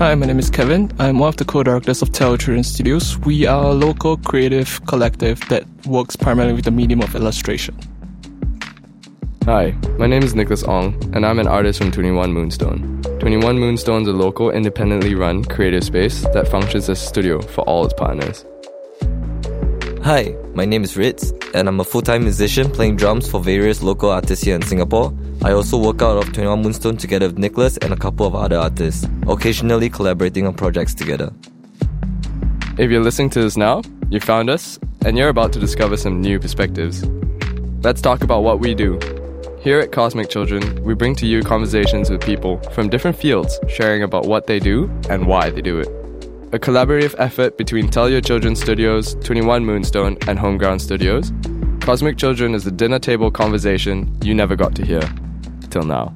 Hi, my name is Kevin. I'm one of the co-directors of Tell Children Studios. We are a local creative collective that works primarily with the medium of illustration. Hi, my name is Nicholas Ong, and I'm an artist from 21 Moonstone. 21 Moonstone is a local, independently run creative space that functions as a studio for all its partners. Hi, my name is Ritz, and I'm a full time musician playing drums for various local artists here in Singapore. I also work out of 21 Moonstone together with Nicholas and a couple of other artists, occasionally collaborating on projects together. If you're listening to this now, you found us, and you're about to discover some new perspectives. Let's talk about what we do. Here at Cosmic Children, we bring to you conversations with people from different fields sharing about what they do and why they do it. A collaborative effort between Tell Your Children Studios, 21 Moonstone, and Homeground Studios, Cosmic Children is the dinner table conversation you never got to hear. Till now.